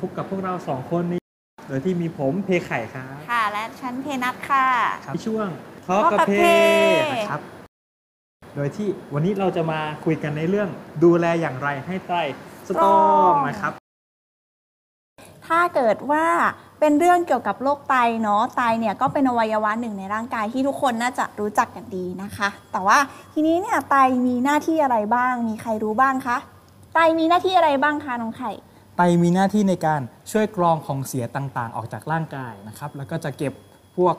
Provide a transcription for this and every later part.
พบกับพวกเราสองคนนี้ โดยที่มีผมเพไข่ครับค่ะ และฉันเพนัทค่ะในช่วงทอ Talk กับกับเพเพนะครับ โดยที่วันนี้เราจะมาคุยกันในเรื่องดูแลอย่างไรให้ไตสตรองนะครับ ถ้าเกิดว่าเป็นเรื่องเกี่ยวกับโรคไตเนาะไตเนี่ยก็เป็นอวัยวะหนึ่งในร่างกายที่ทุกคนน่าจะรู้จักกันดีนะคะ แต่ว่าทีนี้เนี่ยไตมีหน้าที่อะไรบ้าง มีใครรู้บ้างคะไตมีหน้าที่อะไรบ้างคะน้องไข่ ไตมีหน้าที่ในการช่วยกรองของเสียต่างๆ ออกจากร่างกายนะครับแล้วก็จะเก็บพวก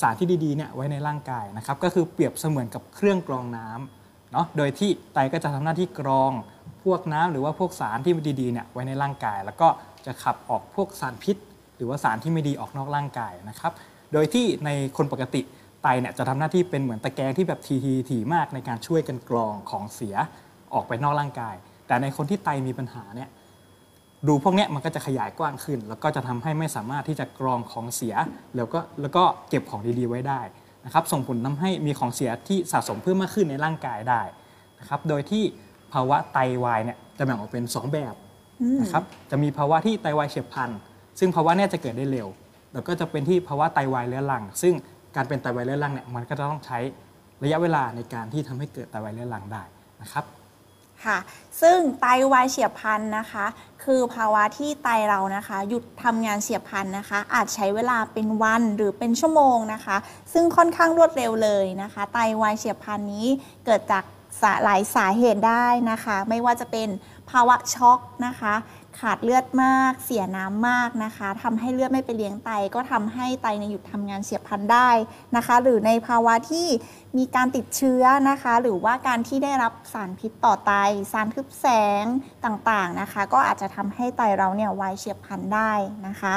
สารที่ดีๆเนี่ยไว้ในร่างกายนะครับก็คือเปรียบเสมือนกับเครื่องกรองน้ำเนาะโดยที่ไตก็จะทำหน้าที่กรองพวกน้ำหรือว่าพวกสารที่ดีๆเนี่ยไว้ในร่างกาย แล้วก็จะขับออกพวกสารพิษ หรือว่าสารที่ไม่ดีออกนอกร่างกายนะครับโดยที่ในคนปกติไตเนี่ยจะทำหน้าที่เป็นเหมือนตะแกรงที่แบบทีทีทีมากในการช่วยกันกรองของเสียออกไปนอกร่างกาย แต่ในคนที่ไตมีปัญหาเนี่ย รูพวกเนี้ยมันก็จะขยายกว้างขึ้น แล้วก็จะทำให้ไม่สามารถที่จะกรองของเสีย แล้วก็แล้วก็เก็บของดีๆไว้ได้นะครับ ส่งผลทำให้มีของเสียที่สะสมเพิ่มมากขึ้นในร่างกายได้นะครับ โดยที่ภาวะไตวายเนี่ยจะแบ่งออกเป็น 2 แบบอืมนะครับ จะมีภาวะที่ไตวายเฉียบพลัน ซึ่งภาวะเนี้จะเกิดได้เร็ว แล้วก็จะเป็นที่ภาวะไตวายเรื้อรัง ซึ่งการเป็นไตวายเรื้อรังเนี่ยมันก็จะต้องใช้ระยะเวลาในการที่ทำให้เกิดไตวายเรื้อรังได้นะครับ ค่ะ ซึ่งไตวายเฉียบพลันนะคะ คือภาวะที่ไตเรานะคะ หยุดทำงานเฉียบพลันนะคะ อาจใช้เวลาเป็นวันหรือเป็นชั่วโมงนะคะ ซึ่งค่อนข้างรวดเร็วเลยนะคะ ไตวายเฉียบพลันนี้เกิดจากหลายสาเหตุได้นะคะ ไม่ว่าจะเป็นภาวะช็อกนะคะ ขาดเลือดมาก เสียน้ำมากนะคะทำให้เลือดไม่ไปเลี้ยงไต ก็ทำให้ไตในหยุดทำงานเฉียบพลันได้นะคะ หรือในภาวะที่มีการติดเชื้อนะคะ หรือว่าการที่ได้รับสารพิษต่อไต สารทึบแสงต่างๆนะคะ ก็อาจจะทำให้ไตเราเนี่ยวายเฉียบพลันได้นะคะ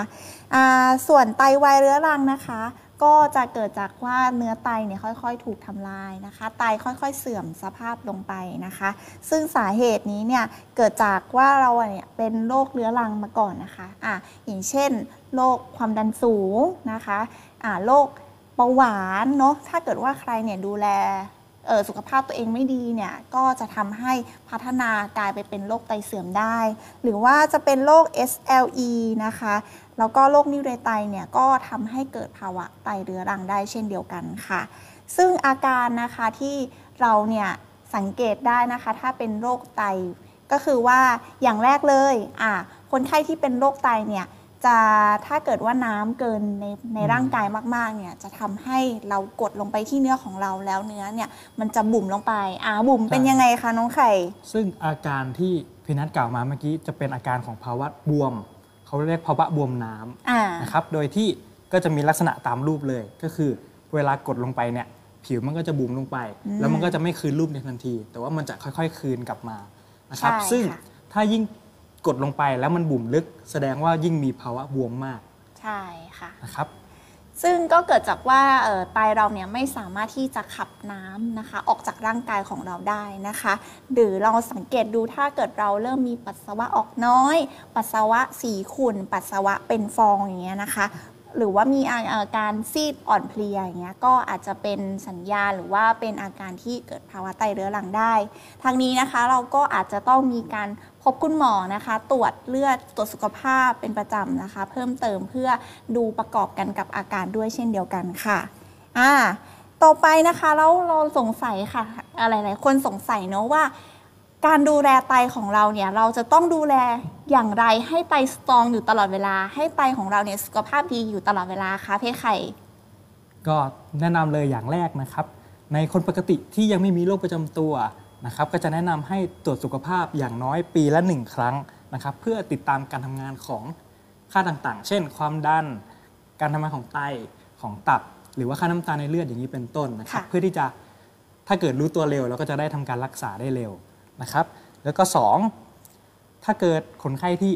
ส่วนไตวายเรื้อรังนะคะ ก็จะเกิดจากว่าเนื้อไตเนี่ยค่อยๆ ถูกทำลายนะคะ ไตค่อยๆ เสื่อมสภาพลงไปนะคะ ซึ่งสาเหตุนี้เนี่ยเกิดจากว่าเราเนี่ยเป็นโรคเรื้อรังมาก่อนนะคะอะอย่างเช่นโรคความดันสูงนะคะอะโรคเบาหวานเนาะถ้าเกิดว่าใครเนี่ยดูแลเออสุขภาพตัวเองไม่ดีเนี่ยก็จะทำให้พัฒนากลายไปเป็นโรคไตเสื่อมได้ หรือว่าจะเป็นโรค SLE นะคะ แล้วก็โรคนิ่วในไตเนี่ยก็ทำให้เกิดภาวะไตเรื้อรังได้เช่นเดียวกันค่ะ ซึ่งอาการนะคะที่เราเนี่ยสังเกตได้นะคะ ถ้าเป็นโรคไตก็คือว่าอย่างแรกเลยอะคนไข้ที่เป็นโรคไตเนี่ยจะถ้าเกิดว่าน้ำเกินในในร่างกายมากๆเนี่ยจะทำให้เรากดลงไปที่เนื้อของเราแล้วเนื้อเนี่ยมันจะบุ๋มลงไปอ่าบุ๋มเป็นยังไงคะน้องไข่ ซึ่งอาการที่พี่นัทกล่าวมาเมื่อกี้จะเป็นอาการของภาวะบวม เขาเรียกภาวะบวมน้ำอ่านะครับโดยที่ก็จะมีลักษณะตามรูปเลย ก็คือเวลากดลงไปเนี่ยผิวมันก็จะบุ๋มลงไปอืมแล้วมันก็จะไม่คืนรูปในทันที แต่ว่ามันจะค่อยๆ คืนกลับมานะครับใช่ซึ่งค่ะถ้ายิ่งกดลงไปแล้วมันบุ๋มลึก แสดงว่ายิ่งมีภาวะบวมมาก ใช่ค่ะนะครับ ซึ่งก็เกิดจากว่าไตเราเนี่ยไม่สามารถที่จะขับน้ำนะคะ ออกจากร่างกายของเราได้นะคะ หรือเราสังเกตดูถ้าเกิดเราเริ่มมีปัสสาวะออกน้อย ปัสสาวะสีขุ่น ปัสสาวะเป็นฟองอย่างเงี้ยนะคะ หรือว่ามีอาการซีดอ่อนเพลียอย่างเงี้ยก็อาจจะเป็นสัญญาณหรือว่าเป็นอาการที่เกิดภาวะไตเรื้อรังได้ ทางนี้นะคะเราก็อาจจะต้องมีการพบคุณหมอนะคะ ตรวจเลือดตรวจสุขภาพเป็นประจำนะคะ เพิ่มเติมเพื่อดูประกอบกันกับอาการด้วยเช่นเดียวกันค่ะอ่าต่อไปนะคะแล้วเราสงสัยค่ะอะไรหลายคนสงสัยเนอะว่า การดูแลไตของเราเนี่ยเราจะต้องดูแลอย่างไรให้ไตสตรองอยู่ตลอดเวลา ให้ไตของเราเนี่ยสุขภาพดีอยู่ตลอดเวลาคะเพไข่ ก็แนะนำเลยอย่างแรกนะครับ ในคนปกติที่ยังไม่มีโรคประจำตัวนะครับ ก็จะแนะนำให้ตรวจสุขภาพอย่างน้อยปีละ 1 ครั้งนะครับ เพื่อติดตามการทำงานของค่าต่างๆ เช่น ความดัน การทำงานของไตของตับ หรือว่าค่าน้ำตาลในเลือดอย่างนี้เป็นต้นนะครับ ค่ะ เพื่อที่จะถ้าเกิดรู้ตัวเร็วเราก็จะได้ทำการรักษาได้เร็ว นะครับ แล้วก็สองถ้าเกิดคนไข้ที่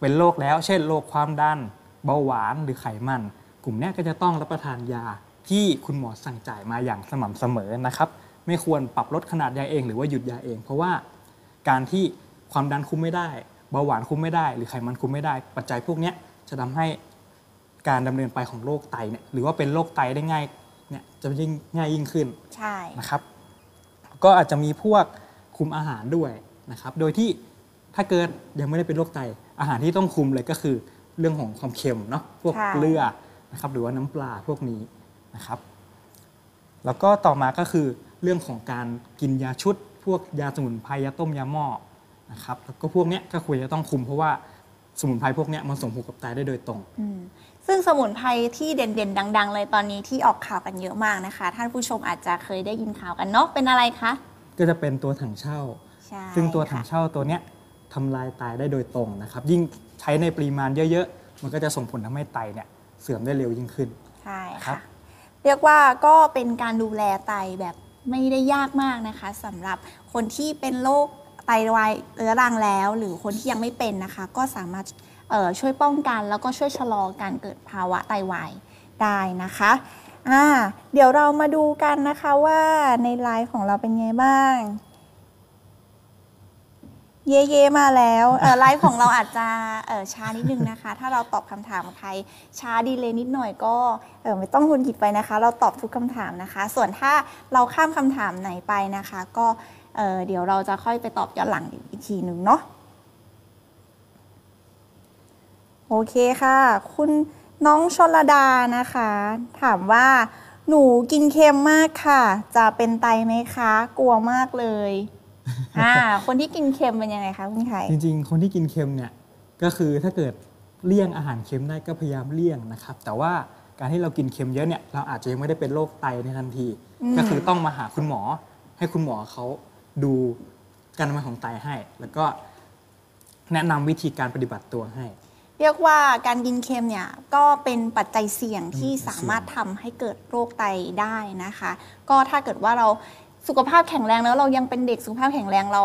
เป็นโรคแล้ว เช่นโรคความดันเบาหวานหรือไขมัน กลุ่มเนี้ยก็จะต้องรับประทานยาที่คุณหมอสั่งจ่ายมาอย่างสม่ำเสมอนะครับ ไม่ควรปรับลดขนาดยาเองหรือว่าหยุดยาเอง เพราะว่าการที่ความดันคุมไม่ได้ เบาหวานคุมไม่ได้ หรือไขมันคุมไม่ได้ ปัจจัยพวกเนี้ยจะทำให้การดำเนินไปของโรคไตเนี่ยหรือว่าเป็นโรคไตได้ง่ายเนี่ยจะยิ่งง่ายยิ่งขึ้นใช่นะครับ ก็อาจจะมีพวก คุมอาหารด้วยนะครับโดยที่ถ้าเกิดยังไม่ได้เป็นโรคไตอาหารที่ต้องคุมเลยก็คือเรื่องของความเค็มเนาะพวกใช่เกลือนะครับหรือว่าน้ำปลาพวกนี้นะครับ แล้วก็ต่อมาก็คือเรื่องของการกินยาชุด พวกยาสมุนไพรยาต้มยาหม้อนะครับแล้วก็พวกเนี้ยก็ควรจะต้องคุมเพราะว่าสมุนไพรพวกเนี้ยมันส่งผลกับไตได้โดยตรงอืมซึ่งสมุนไพรที่เด่นๆ ดัง ๆ เลยตอนนี้ที่ออกข่าวกันเยอะมากนะคะ ท่านผู้ชมอาจจะเคยได้ยินข่าวกันเนาะเป็นอะไรคะ ก็จะเป็นตัวถังเช่า ใช่ซึ่งตัวถังค่ะเช่าตัวเนี้ยทำลายไตได้โดยตรงนะครับ ยิ่งใช้ในปริมาณเยอะๆ มันก็จะส่งผลทำให้ไตเนี่ยเสื่อมได้เร็วยิ่งขึ้น ใช่ครัค่ะ บ เรียกว่าก็เป็นการดูแลไตแบบไม่ได้ยากมากนะคะสำหรับคนที่เป็นโรคไตวายเรื้อรังแล้ว หรือคนที่ยังไม่เป็นนะคะ ก็สามารถเอ่อช่วยป้องกัน แล้วก็ช่วยชะลอการเกิดภาวะไตวายได้นะคะ อ่าเดี๋ยวเรามาดูกันนะคะว่าในไลฟ์ของเราเป็นไงบ้าง เย่เย่มาแล้วไลฟ์ของเราอาจจะเออช้านิดนึงนะคะ ถ้าเราตอบคำถามใครช้าดีเลยนิดหน่อยก็เออไม่ต้องหุนหิดไปนะคะ เราตอบทุกคำถามนะคะ ส่วนถ้าเราข้ามคำถามไหนไปนะคะ ก็เดี๋ยวเราจะค่อยไปตอบย้อนหลังอีกทีหนึ่งเนาะโอเคค่ะ คุณ น้องชลดานะคะ ถามว่า หนูกินเค็มมากค่ะ จะเป็นไตไหมคะ กลัวมากเลยอ่าคนที่กินเค็มเป็นยังไงคะคุณไข่จริงๆ คนที่กินเค็มเนี่ยก็คือถ้าเกิดเลี่ยงอาหารเค็มได้ก็พยายามเลี่ยงนะครับ แต่ว่าการที่เรากินเค็มเยอะเนี่ยเราอาจจะยังไม่ได้เป็นโรคไตในทันทีอืมก็คือต้องมาหาคุณหมอ ให้คุณหมอเขาดูการทำงานของไตให้ แล้วก็แนะนำวิธีการปฏิบัติตัวให้ เรียกว่าการกินเค็มเนี่ยก็เป็นปัจจัยเสี่ยงที่อืมสามารถทำให้เกิดโรคไตได้นะคะ ก็ถ้าเกิดว่าเราสุขภาพแข็งแรงแล้วเรายังเป็นเด็กสุขภาพแข็งแรงเรา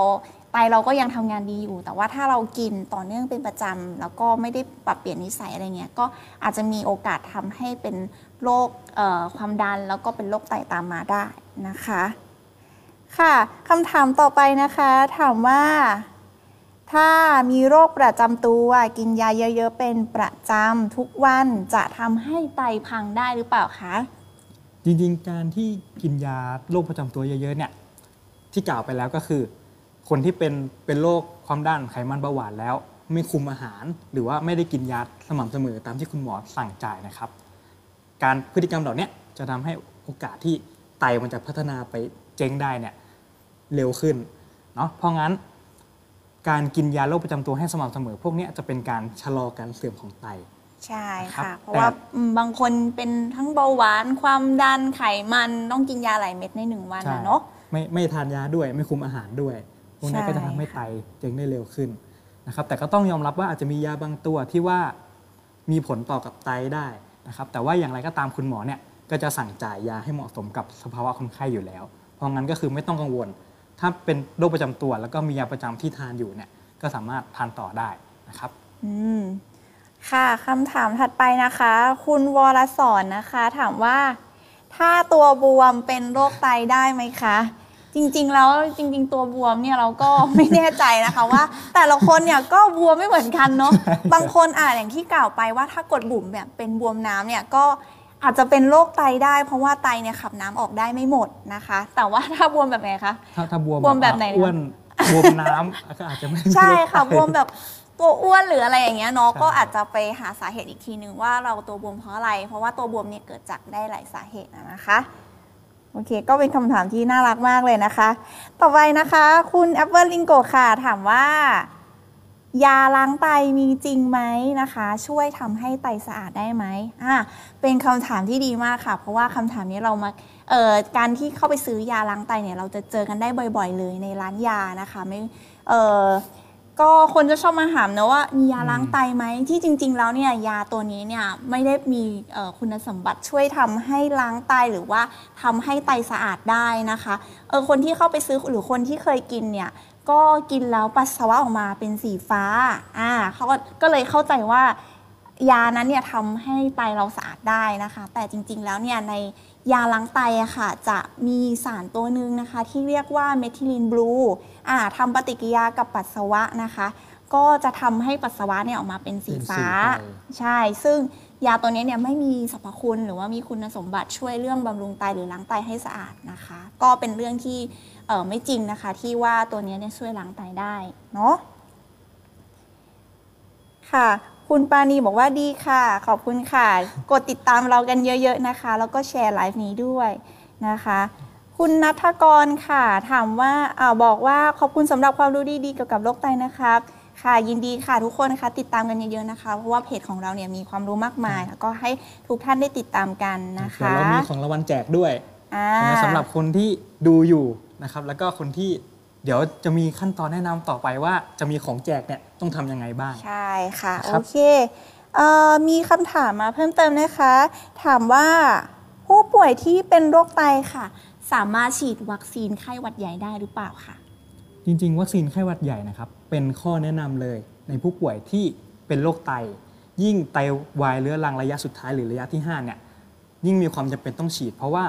ไตเราก็ยังทำงานดีอยู่ แต่ว่าถ้าเรากินต่อเนื่องเป็นประจำแล้วก็ไม่ได้ปรับเปลี่ยนนิสัยอะไรเงี้ยก็อาจจะมีโอกาสทำให้เป็นโรคเอ่อความดันแล้วก็เป็นโรคไตตามมาได้นะคะ ค่ะคำถามต่อไปนะคะถามว่า ถ้ามีโรคประจำตัว กินยาเยอะ ๆ เป็นประจำทุกวันจะทำให้ไตพังได้หรือเปล่าคะ จริงๆ การที่กินยาโรคประจำตัวเยอะๆเนี่ยที่กล่าวไปแล้วก็คือ คนที่เป็นเป็นโรคความดันไขมันเบาหวานแล้ว ไม่คุมอาหาร หรือว่าไม่ได้กินยาสม่ำเสมอตามที่คุณหมอสั่งจ่ายนะครับ การพฤติกรรมเหล่านี้จะทำให้โอกาสที่ไตมันจะพัฒนาไปเจ๊งได้เนี่ยเร็วขึ้นเนาะเพราะงั้น การกินยาโรคประจำตัวให้สม่ำเสมอ พวกเนี้ยจะเป็นการชะลอการเสื่อมของไต ใช่ครัค่ะบเพราะว่าแต่อืมบางคนเป็นทั้งเบาหวานความดันไขมันต้องกินยาหลายเม็ดในหนึ่งวันใช่นะเนาะไม่ไม่ทานยาด้วยไม่คุมอาหารด้วยพวกนี้ใช่ก็จะทำให้ไตเจ๊งได้เร็วขึ้นนะครับแต่ก็ต้องยอมรับว่าอาจจะมียาบางตัวที่ว่ามีผลต่อกับไตได้นะครับแต่ว่าอย่างไรก็ตามคุณหมอเนี่ยก็จะสั่งจ่ายยาให้เหมาะสมกับสภาวะคนไข้อยู่แล้ว เพราะงั้นก็คือไม่ต้องกังวล ถ้าเป็นโรคประจำตัว แล้วก็มียาประจำที่ทานอยู่เนี่ยก็สามารถทานต่อได้นะครับอืมค่ะคำถามถัดไปนะคะ คุณวรสอนนะคะ ถามว่า ถ้าตัวบวมเป็นโรคไตได้ไหมคะจริงๆ แล้วจริง ๆ ตัวบวมเนี่ยเราก็ไม่แน่ใจนะคะว่า แต่ละคนเนี่ยก็บวมไม่เหมือนกันเนาะบางคนอ่าอย่างที่กล่าวไปว่าถ้ากดบุ๋มแบบเป็นบวมน้ำเนี่ยก็ อาจจะเป็นโรคไตได้ เพราะว่าไตเนี่ยขับน้ำออกได้ไม่หมดนะคะ แต่ว่าถ้าบวมแบบไหนคะ ถ้าถ้าบวมบวมแบบไหนนะอ้วนบวมน้ำก็อาจจะไม่ใช่ค่ะโรไตบวมแบบตัวอ้วนหรืออะไรอย่างเงี้ยเนาะใช่ก็อาจจะไปหาสาเหตุอีกทีนึงว่าเราตัวบวมเพราะอะไร เพราะว่าตัวบวมเนี่ยเกิดจากได้หลายสาเหตุนะนะคะโอเค ก็เป็นคำถามที่น่ารักมากเลยนะคะ ต่อไปนะคะ คุณแอปเปิลลิงโกค่ะถามว่า ยาล้างไตมีจริงไหมนะคะ ช่วยทำให้ไตสะอาดได้ไหมอ่าเป็นคำถามที่ดีมากค่ะ เพราะว่าคำถามนี้เรามาเอ่อการที่เข้าไปซื้อยาล้างไตเนี่ยเราจะเจอกันได้บ่อย ๆ เลยในร้านยานะคะไม่เอ่อก็คนจะชอบมาถามนะว่ามียาล้างไตไหมที่จริง ๆ แล้วเนี่ยยาตัวนี้เนี่ยไม่ได้มีเอ่อคุณสมบัติช่วยทำให้ล้างไตหรือว่าทำให้ไตสะอาดได้นะคะเออคนที่เข้าไปซื้อหรือคนที่เคยกินเนี่ย ก็กินแล้วปัสสาวะออกมาเป็นสีฟ้า อ่าเขาก็ก็เลยเข้าใจว่ายานั้นเนี่ยทำให้ไตเราสะอาดได้นะคะ แต่จริงๆแล้วเนี่ยในยาล้างไตอะค่ะ จะมีสารตัวหนึ่งนะคะ ที่เรียกว่าเมทิลินบลูอ่าทำปฏิกิริยากับปัสสาวะนะคะ ก็จะทำให้ปัสสาวะเนี่ยออกมาเป็นสีฟ้า เป็นสีไฟใช่ ซึ่งยาตัวนี้เนี่ยไม่มีสรรพคุณหรือว่ามีคุณสมบัติช่วยเรื่องบำรุงไตหรือล้างไตให้สะอาดนะคะ ก็เป็นเรื่องที่เออ ไม่จริงนะคะที่ว่าตัวนี้เนี่ยช่วยล้างไตได้เนาะค่ะคุณปานีบอกว่าดีค่ะ ขอบคุณค่ะ กดติดตามเรากันเยอะๆนะคะ แล้วก็แชร์ไลฟ์นี้ด้วยนะคะ คุณนัทกรค่ะ ถามว่าอ่าบอกว่าขอบคุณสำหรับความรู้ดีๆเกี่ยวกับโรคไตนะครับ ค่ะยินดีค่ะทุกคนนะคะติดตามกันเยอะๆนะคะ เพราะว่าเพจของเราเนี่ยมีความรู้มากมาย แล้วก็ให้ทุกท่านได้ติดตามกันนะเดี๋ยวคะเรามีของรางวัลแจกด้วยอ่านะสำหรับคนที่ดูอยู่ นะครับแล้วก็คนที่เดี๋ยวจะมีขั้นตอนแนะนำต่อไปว่าจะมีของแจกเนี่ยต้องทำยังไงบ้าง ใช่ค่ะ คโอรับ เคเอ่อมีคำถามมาเพิ่มเติมนะคะ ถามว่าผู้ป่วยที่เป็นโรคไตค่ะ สามารถฉีดวัคซีนไข้หวัดใหญ่ได้หรือเปล่าค่ะ จริงๆ วัคซีนไข้หวัดใหญ่นะครับ เป็นข้อแนะนำเลยในผู้ป่วยที่เป็นโรคไต ยิ่งไตวายเรื้อรังระยะสุดท้ายหรือระยะที่ 5 เนี่ย ยิ่งมีความจำเป็นต้องฉีด เพราะว่า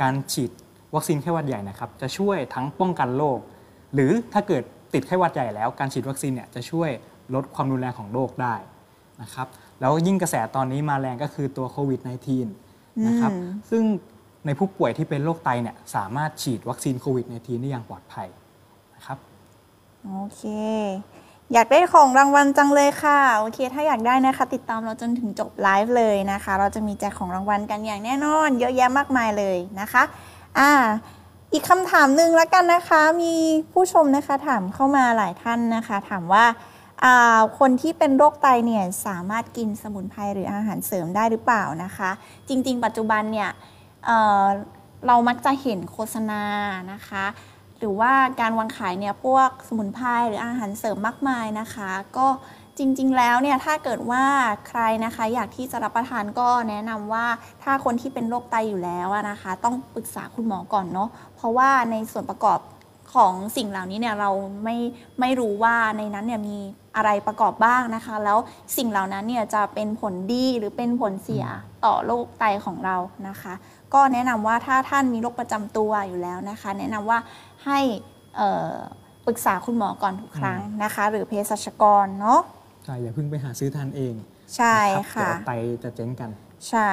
การฉีด วัคซีนไข้หวัดใหญ่นะครับจะช่วยทั้งป้องกันโรคหรือถ้าเกิดติดไข้หวัดใหญ่แล้วการฉีดวัคซีนเนี่ยจะช่วยลดความรุนแรงของโรคได้นะครับแล้วยิ่งกระแสตอนนี้มาแรงก็คือตัวโควิด -19 นะครับอืมซึ่งในผู้ป่วยที่เป็นโรคไตเนี่ยสามารถฉีดวัคซีนโควิด -19 ได้อย่างปลอดภัยนะครับโอเค อยากได้ของรางวัลจังเลยค่ะโอเค ถ้าอยากได้นะคะ ติดตามเราจนถึงจบไลฟ์เลยนะคะ เราจะมีแจกของรางวัลกันอย่างแน่นอน เยอะแยะมากมายเลยนะคะ อ่า อีกคำถามหนึ่งแล้วกันนะคะ มีผู้ชมนะคะถามเข้ามาหลายท่านนะคะ ถามว่าคนที่เป็นโรคไตเนี่ยสามารถกินสมุนไพรหรืออาหารเสริมได้หรือเปล่านะคะ จริง ๆ ปัจจุบันเนี่ยเเรามักจะเห็นโฆษณานะคะ หรือว่าการวางขายเนี่ยพวกสมุนไพรหรืออาหารเสริมมากมายนะคะ ก็ จริงๆ แล้วเนี่ยถ้าเกิดว่าใครนะคะอยากที่จะรับประทานก็แนะนำว่าถ้าคนที่เป็นโรคไตอยู่แล้วอะนะคะ ต้องปรึกษาคุณหมอก่อนเนาะเพราะว่าในส่วนประกอบของสิ่งเหล่านี้เนี่ยเราไม่ไม่รู้ว่าในนั้นเนี่ยมีอะไรประกอบบ้างนะคะ แล้วสิ่งเหล่านั้นเนี่ยจะเป็นผลดีหรือเป็นผลเสียต่อโรคไตของเรานะคะ ก็แนะนำว่าถ้าท่านมีโรคประจำตัวอยู่แล้วนะคะ แนะนำว่าให้เอ่อปรึกษาคุณหมอก่อนทุกครั้งนะคะ หรือเภสัชกรเนาะ ใช่อย่าเพิ่งไปหาซื้อทานเองใช่นรับค่ะเดี๋ยวไตจะเจ๊งกัน ใช่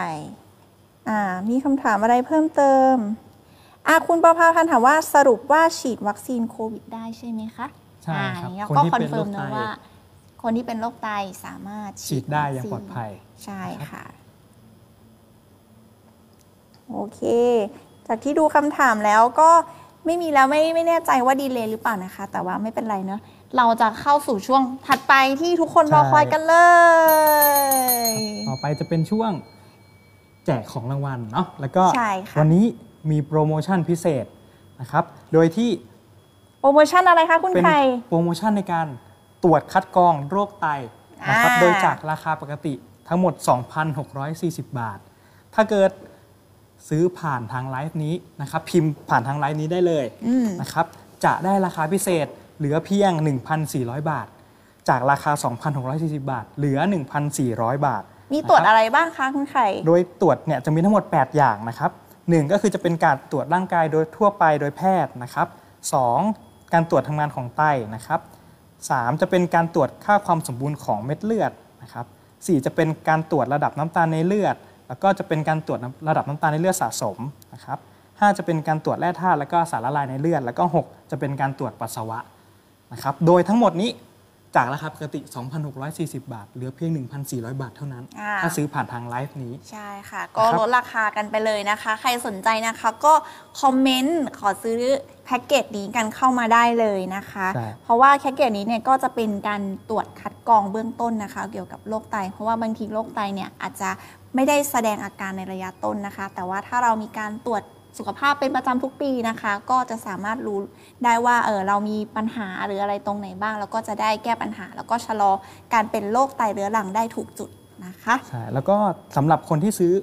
อ่ามีคำถามอะไรเพิ่มเติมอ่าคุณประภาพันธ์ถามว่าสรุปว่าฉีดวัคซีนโควิดได้ใช่ไหมคะใช่อ่าครับอย่างนี้คนก็ที่คอนเป็นเฟิร์มโรคไตนะว่า คนที่เป็นโรคไตสามารถฉีดได้อย่างวัคซีนปลอดภัย ใช่ค่ะ โอเค จากที่ดูคำถามแล้วก็ไม่มีแล้วไม่ไม่แน่ใจว่า delay หรือเปล่านะคะ แต่ว่าไม่เป็นไรเนอะ เราจะเข้าสู่ช่วงถัดไปที่ทุกคนรอใช่คอยกันเลย ต่อไปจะเป็นช่วงแจกของรางวัลเนาะแล้วก็ใช่ค่ะวันนี้มีโปรโมชั่นพิเศษนะครับ โดยที่โปรโมชั่นอะไรคะคุณเป็นไข่โปรโมชั่นในการตรวจคัดกรองโรคไตนะครับอ่าโดยจากราคาปกติทั้งหมด 2,640 บาท ถ้าเกิดซื้อผ่านทางไลฟ์นี้นะครับ พิมพ์ผ่านทางไลฟ์นี้ได้เลยอืมนะครับ จะได้ราคาพิเศษ เหลือเพียง 1,400 บาท จากราคา 2,640 บาท เหลือ 1,400 บาท มีตรวจนะครับอะไรบ้างคะคุณไข่ โดยตรวจเนี่ยจะมีทั้งหมด 8 อย่างนะครับหนึ่งก็คือจะเป็นการตรวจร่างกายโดยทั่วไปโดยแพทย์นะครับสองการตรวจทำงานของไตนะครับสามจะเป็นการตรวจค่าความสมบูรณ์ของเม็ดเลือดนะครับสี่จะเป็นการตรวจระดับน้ำตาลในเลือด แล้วก็จะเป็นการตรวจน้ำระดับน้ำตาลในเลือดสะสมนะครับห้าจะเป็นการตรวจแร่ธาตุแล้วก็สารละลายในเลือด แล้วก็หกจะเป็นการตรวจปัสสาวะ นะครับ โดยทั้งหมดนี้จากราคาปกติ 2,640 บาท เหลือเพียง 1,400 บาทเท่านั้นอ่าถ้าซื้อผ่านทางไลฟ์นี้ ใช่ค่ะ ก็นะครับลดราคากันไปเลยนะคะ ใครสนใจนะคะก็คอมเมนต์ขอซื้อแพ็กเกจนี้กันเข้ามาได้เลยนะคะใช่เพราะว่าแพ็กเกจนี้เนี่ยก็จะเป็นการตรวจคัดกรองเบื้องต้นนะคะ เกี่ยวกับโรคไต เพราะว่าบางทีโรคไตเนี่ยอาจจะไม่ได้แสดงอาการในระยะต้นนะคะ แต่ว่าถ้าเรามีการตรวจ สุขภาพเป็นประจำทุกปีนะคะ ก็จะสามารถรู้ได้ว่าเออเรามีปัญหาหรืออะไรตรงไหนบ้าง แล้วก็จะได้แก้ปัญหา แล้วก็ชะลอการเป็นโรคไตเรื้อรังได้ถูกจุดนะคะใช่แล้วก็สำหรับคนที่ซื้อ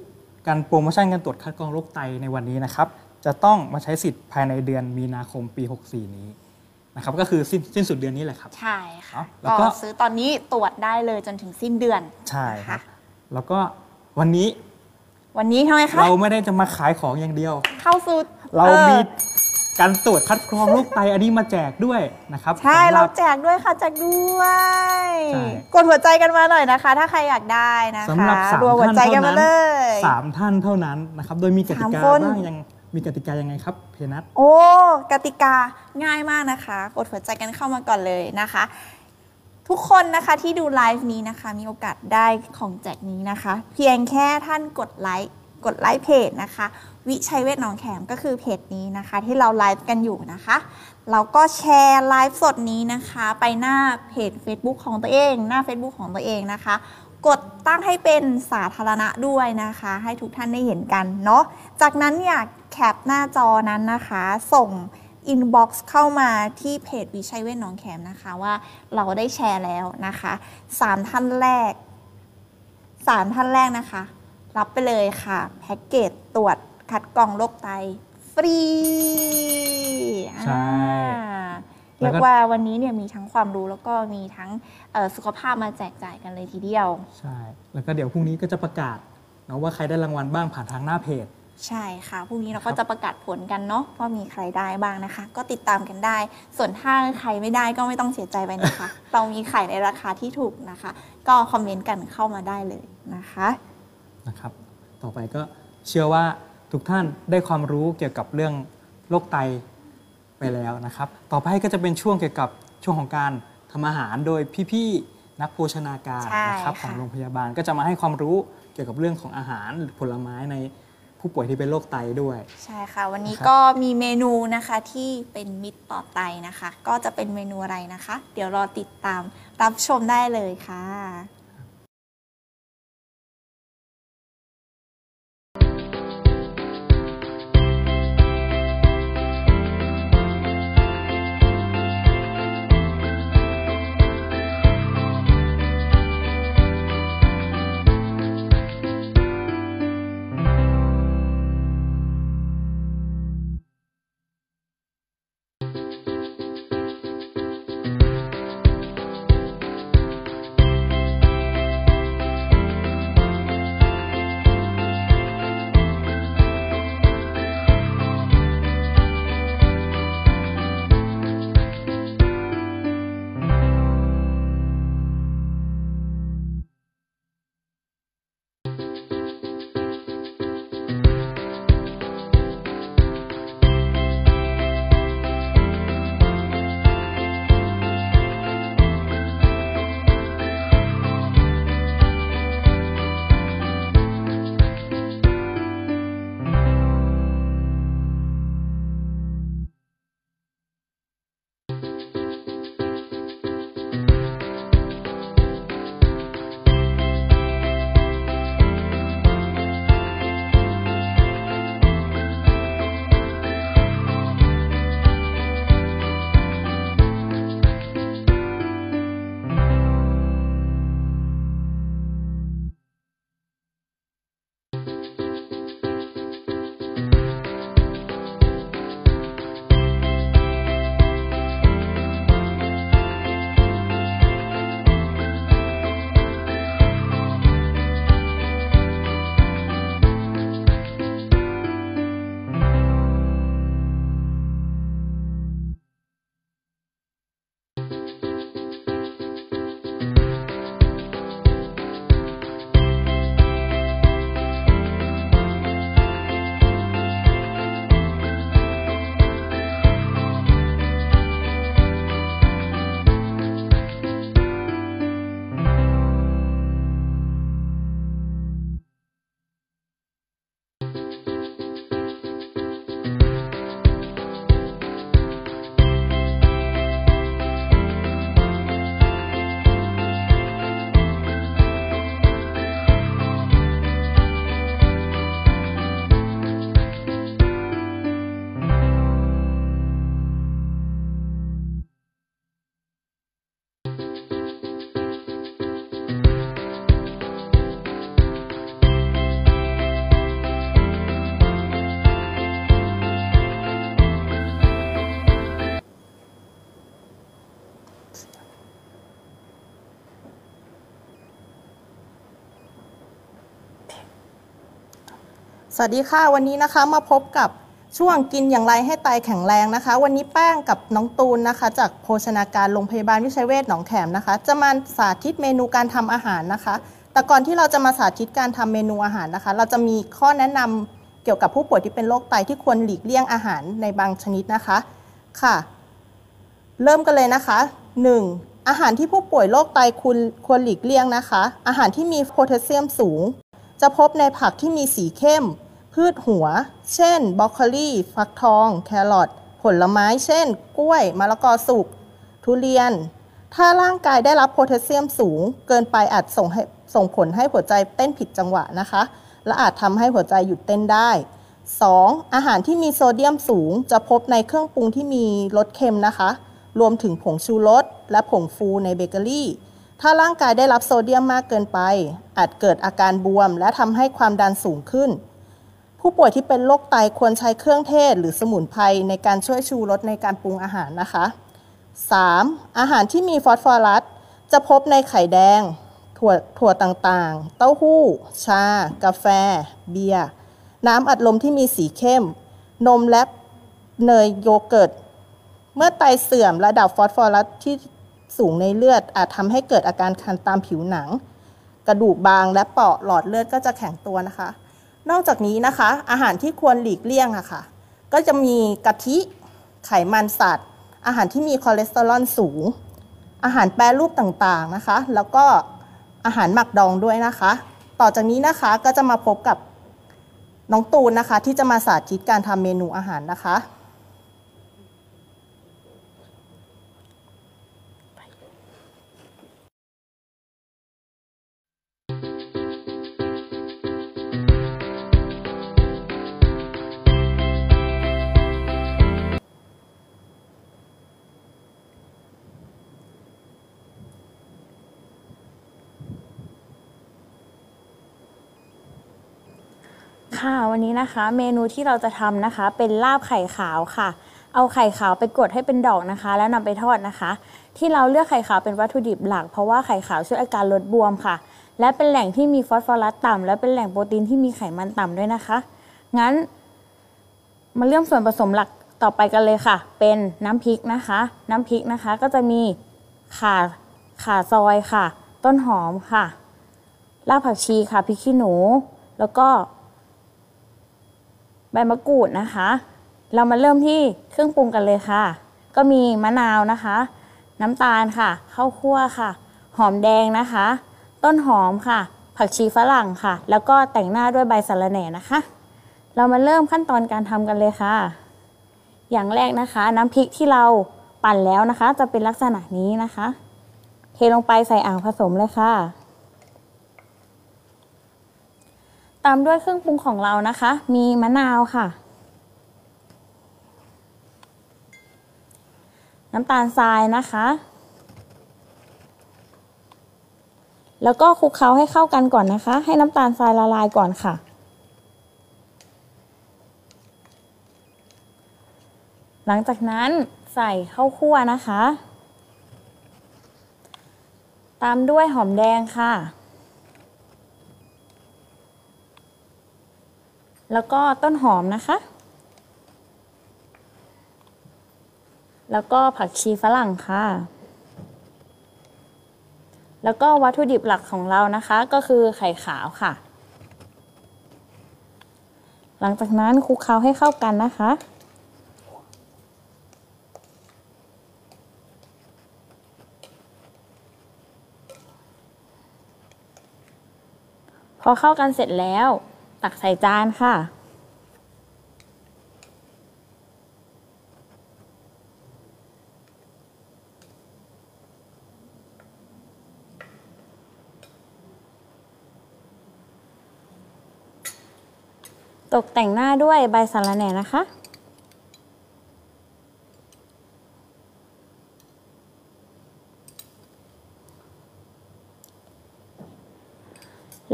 การโปรโมชั่นการตรวจคัดกรองโรคไตในวันนี้นะครับ จะต้องมาใช้สิทธิ์ภายในเดือนมีนาคมปี 64 นี้นะครับก็คือสิ้นสิ้นสุดเดือนนี้แหละครับ ใช่ค่ะเนอะแล้วก็ก็ซื้อตอนนี้ตรวจได้เลยจนถึงสิ้นเดือน ใช่ครับนะะแล้วก็วันนี้ วันนี้ทำไมคะเราไม่ได้จะมาขายของอย่างเดียว เข้าสู่เราออมีการตรวจคัดกรองโรคไตอันนี้มาแจกด้วยนะครับใช่สำหเรารับแจกด้วยค่ะแจกด้วยใช่กดหัวใจกันมาหน่อยนะคะ ถ้าใครอยากได้นะคะสำหรับสามรัวหัวท่านใจกันเท่ามานั้นเลยสามท่านเท่านั้นนะครับโดยมีกติสามกาคนบ้างยังมีกติกายังไงครับเพนัทโอ้กติกาง่ายมากนะคะ กดหัวใจกันเข้ามาก่อนเลยนะคะ ทุกคนนะคะที่ดูไลฟ์นี้นะคะ มีโอกาสได้ของแจกนี้นะคะ เพียงแค่ท่านกดไลค์กดไลค์เพจนะคะ วิชัยเวทหนองแขมก็คือเพจนี้นะคะ ที่เราไลฟ์กันอยู่นะคะเราก็แชร์ไลฟ์สดนี้นะคะ ไปหน้าเพจ Facebook ของตัวเอง หน้า Facebook ของตัวเองนะคะ กดตั้งให้เป็นสาธารณะด้วยนะคะ ให้ทุกท่านได้เห็นกันเนาะจากนั้นเนี่ยแคปหน้าจอนั้นนะคะ ส่ง inbox เข้ามาที่เพจวิชัยเวทหนองแขมนะคะว่าเราได้แชร์แล้วนะคะสามท่านแรกสามท่านแรกนะคะ รับไปเลยค่ะ แพ็กเกจตรวจคัดกรองโรคไตฟรีใช่อ่าแล้เรีวยกว่าวันนี้เนี่ยมีทั้งความรู้แล้วก็มีทั้งเอ่อสุขภาพมาแจกจ่ายกันเลยทีเดียว ใช่ แล้วก็เดี๋ยวพรุ่งนี้ก็จะประกาศเนาะว่าใครได้รางวัลบ้างผ่านทางหน้าเพจ ใช่ค่ะ พรุ่งนี้เราครัก็บจะประกาศผลกันเนาะว่ามีใครได้บ้างนะคะ ก็ติดตามกันได้ ส่วนถ้าใครไม่ได้ก็ไม่ต้องเสียใจไปนะคะ เรามีขายในราคาที่ถูกนะคะ ก็คอมเมนต์กันเข้ามาได้เลยนะคะนะครับ ต่อไปก็เชื่อว่าทุกท่านได้ความรู้เกี่ยวกับเรื่องโรคไตไปแล้วนะครับ ต่อไปก็จะเป็นช่วงเกี่ยวกับช่วงของการทำอาหารโดยพี่ๆนักโภชนาการใช่นะครับค่ะของโรงพยาบาลก็จะมาให้ความรู้เกี่ยวกับเรื่องของอาหารผลไม้ใน ผู้ป่วยที่เป็นโรคไตด้วย ใช่ค่ะ วันนี้นะครับก็มีเมนูนะคะที่เป็นมิตรต่อไตนะคะ ก็จะเป็นเมนูอะไรนะคะ เดี๋ยวรอติดตามรับชมได้เลยค่ะ สวัสดีค่ะวันนี้นะคะมาพบกับช่วงกินอย่างไรให้ไตแข็งแรงนะคะ วันนี้แป้งกับน้องตูนนะคะ จากโภชนาการโรงพยาบาลวิชัยเวชหนองแขมนะคะ จะมาสาธิตเมนูการทำอาหารนะคะ แต่ก่อนที่เราจะมาสาธิตการทำเมนูอาหารนะคะ เราจะมีข้อแนะนำเกี่ยวกับผู้ป่วยที่เป็นโรคไตที่ควรหลีกเลี่ยงอาหารในบางชนิดนะคะค่ะ เริ่มกันเลยนะคะ 1. อาหารที่ผู้ป่วยโรคไตคุณควรหลีกเลี่ยงนะคะ อาหารที่มีโพแทสเซียมสูง จะพบในผักที่มีสีเข้ม พืชหัว เช่นบรอกโคลีฟักทอง แครอทผลไม้ เช่น กล้วยมะละกอสุก ทุเรียน ถ้าร่างกายได้รับโพแทสเซียมสูง เกินไปอาจส่งให้ส่งผลให้หัวใจเต้นผิดจังหวะนะคะ และอาจทำให้หัวใจหยุดเต้นได้ 2. อาหารที่มีโซเดียมสูงจะพบในเครื่องปรุงที่มีรสเค็มนะคะ รวมถึงผงชูรสและผงฟูในเบเกอรี่ ถ้าร่างกายได้รับโซเดียมมากเกินไป อาจเกิดอาการบวม และทำให้ความดันสูงขึ้น ผู้ป่วยที่เป็นโรคไตควรใช้เครื่องเทศหรือสมุนไพรในการช่วยชูรสในการปรุงอาหารนะคะ 3. อาหารที่มีฟอสฟอรัส จะพบในไข่แดง ถั่วถั่วต่างๆ เต้าหู้ ชา กาแฟ เบียร์ น้ำอัดลมที่มีสีเข้ม นมและเนยโยเกิร์ต เมื่อไตเสื่อมระดับฟอสฟอรัสที่สูงในเลือดอาจทำให้เกิดอาการคันตามผิวหนัง กระดูกบางและเปราะหลอดเลือดก็จะแข็งตัวนะคะ นอกจากนี้นะคะ อาหารที่ควรหลีกเลี่ยงอะค่ะ ก็จะมีกะทิไขมันสัตว์ อาหารที่มีคอเลสเตอรอลสูง อาหารแปรรูปต่างๆนะคะ แล้วก็อาหารหมักดองด้วยนะคะ ต่อจากนี้นะคะก็จะมาพบกับน้องตูนนะคะ ที่จะมาสาธิตการทำเมนูอาหารนะคะ วันนี้นะคะ เมนูที่เราจะทำนะคะ เป็นลาบไข่ขาวค่ะ เอาไข่ขาวไปกดให้เป็นดอกนะคะ แล้วนำไปทอดนะคะ ที่เราเลือกไข่ขาวเป็นวัตถุดิบหลัก เพราะว่าไข่ขาวช่วยอาการลดบวมค่ะ และเป็นแหล่งที่มีฟอสฟอรัสต่ำและเป็นแหล่งโปรตีนที่มีไขมันต่ำด้วยนะคะ งั้น มาเริ่มส่วนผสมหลักต่อไปกันเลยค่ะ เป็นน้ำพริกนะคะ น้ำพริกนะคะก็จะมีข่าข่าซอยค่ะ ต้นหอมค่ะรากผักชีค่ะพริกขี้หนู แล้วก็ ใบมะกรูดนะคะ เรามาเริ่มที่เครื่องปรุงกันเลยค่ะ ก็มีมะนาวนะคะ น้ำตาลค่ะข้าวคั่วค่ะ หอมแดงนะคะ ต้นหอมค่ะ ผักชีฝรั่งค่ะ แล้วก็แต่งหน้าด้วยใบสะระแหน่นะคะ เรามาเริ่มขั้นตอนการทำกันเลยค่ะ อย่างแรกนะคะ น้ำพริกที่เราปั่นแล้วนะคะ จะเป็นลักษณะนี้นะคะ เทลงไปใส่อ่างผสมเลยค่ะ ตามด้วยเครื่องปรุงของเรานะคะ มีมะนาวค่ะ น้ำตาลทรายนะคะ แล้วก็คลุกเคล้าให้เข้ากันก่อนนะคะ ให้น้ำตาลทรายละลายก่อนค่ะ หลังจากนั้นใส่ข้าวคั่วนะคะ ตามด้วยหอมแดงค่ะ แล้วก็ต้นหอมนะคะ แล้วก็ผักชีฝรั่งค่ะ แล้วก็วัตถุดิบหลักของเรานะคะก็คือไข่ขาวค่ะ หลังจากนั้นคลุกเคล้าให้เข้ากันนะคะพอเข้ากันเสร็จแล้ว ตักใส่จานค่ะ ตกแต่งหน้าด้วยใบสะระแหน่นะคะ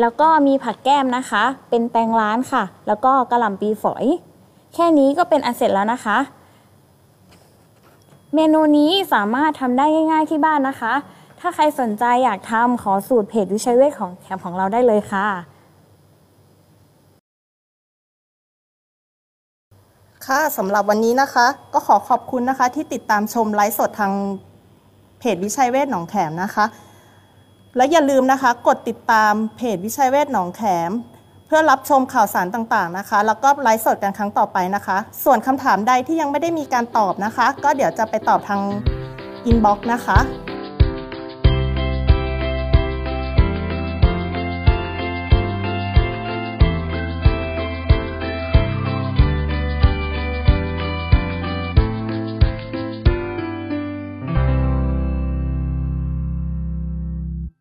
แล้วก็มีผักแก้มนะคะ เป็นแตงร้านค่ะ แล้วก็กระหล่ำปีฝอย แค่นี้ก็เป็นอันเสร็จแล้วนะคะ เมนูนี้สามารถทำได้ง่าย ๆที่บ้านนะคะ ถ้าใครสนใจอยากทำขอสูตรเพจวิชัยเวทของแคมของเราได้เลยค่ะ ค่ะสำหรับวันนี้นะคะ ก็ขอขอบคุณนะคะที่ติดตามชมไลฟ์สดทางเพจวิชัยเวทหนองแขมนะคะ และอย่าลืมนะคะ กดติดตามเพจวิชัยเวทหนองแขม เพื่อรับชมข่าวสารต่างๆนะคะ แล้วก็ไลฟ์สดกันครั้งต่อไปนะคะ ส่วนคำถามใดที่ยังไม่ได้มีการตอบนะคะ ก็เดี๋ยวจะไปตอบทางอินบ็อกซ์นะคะ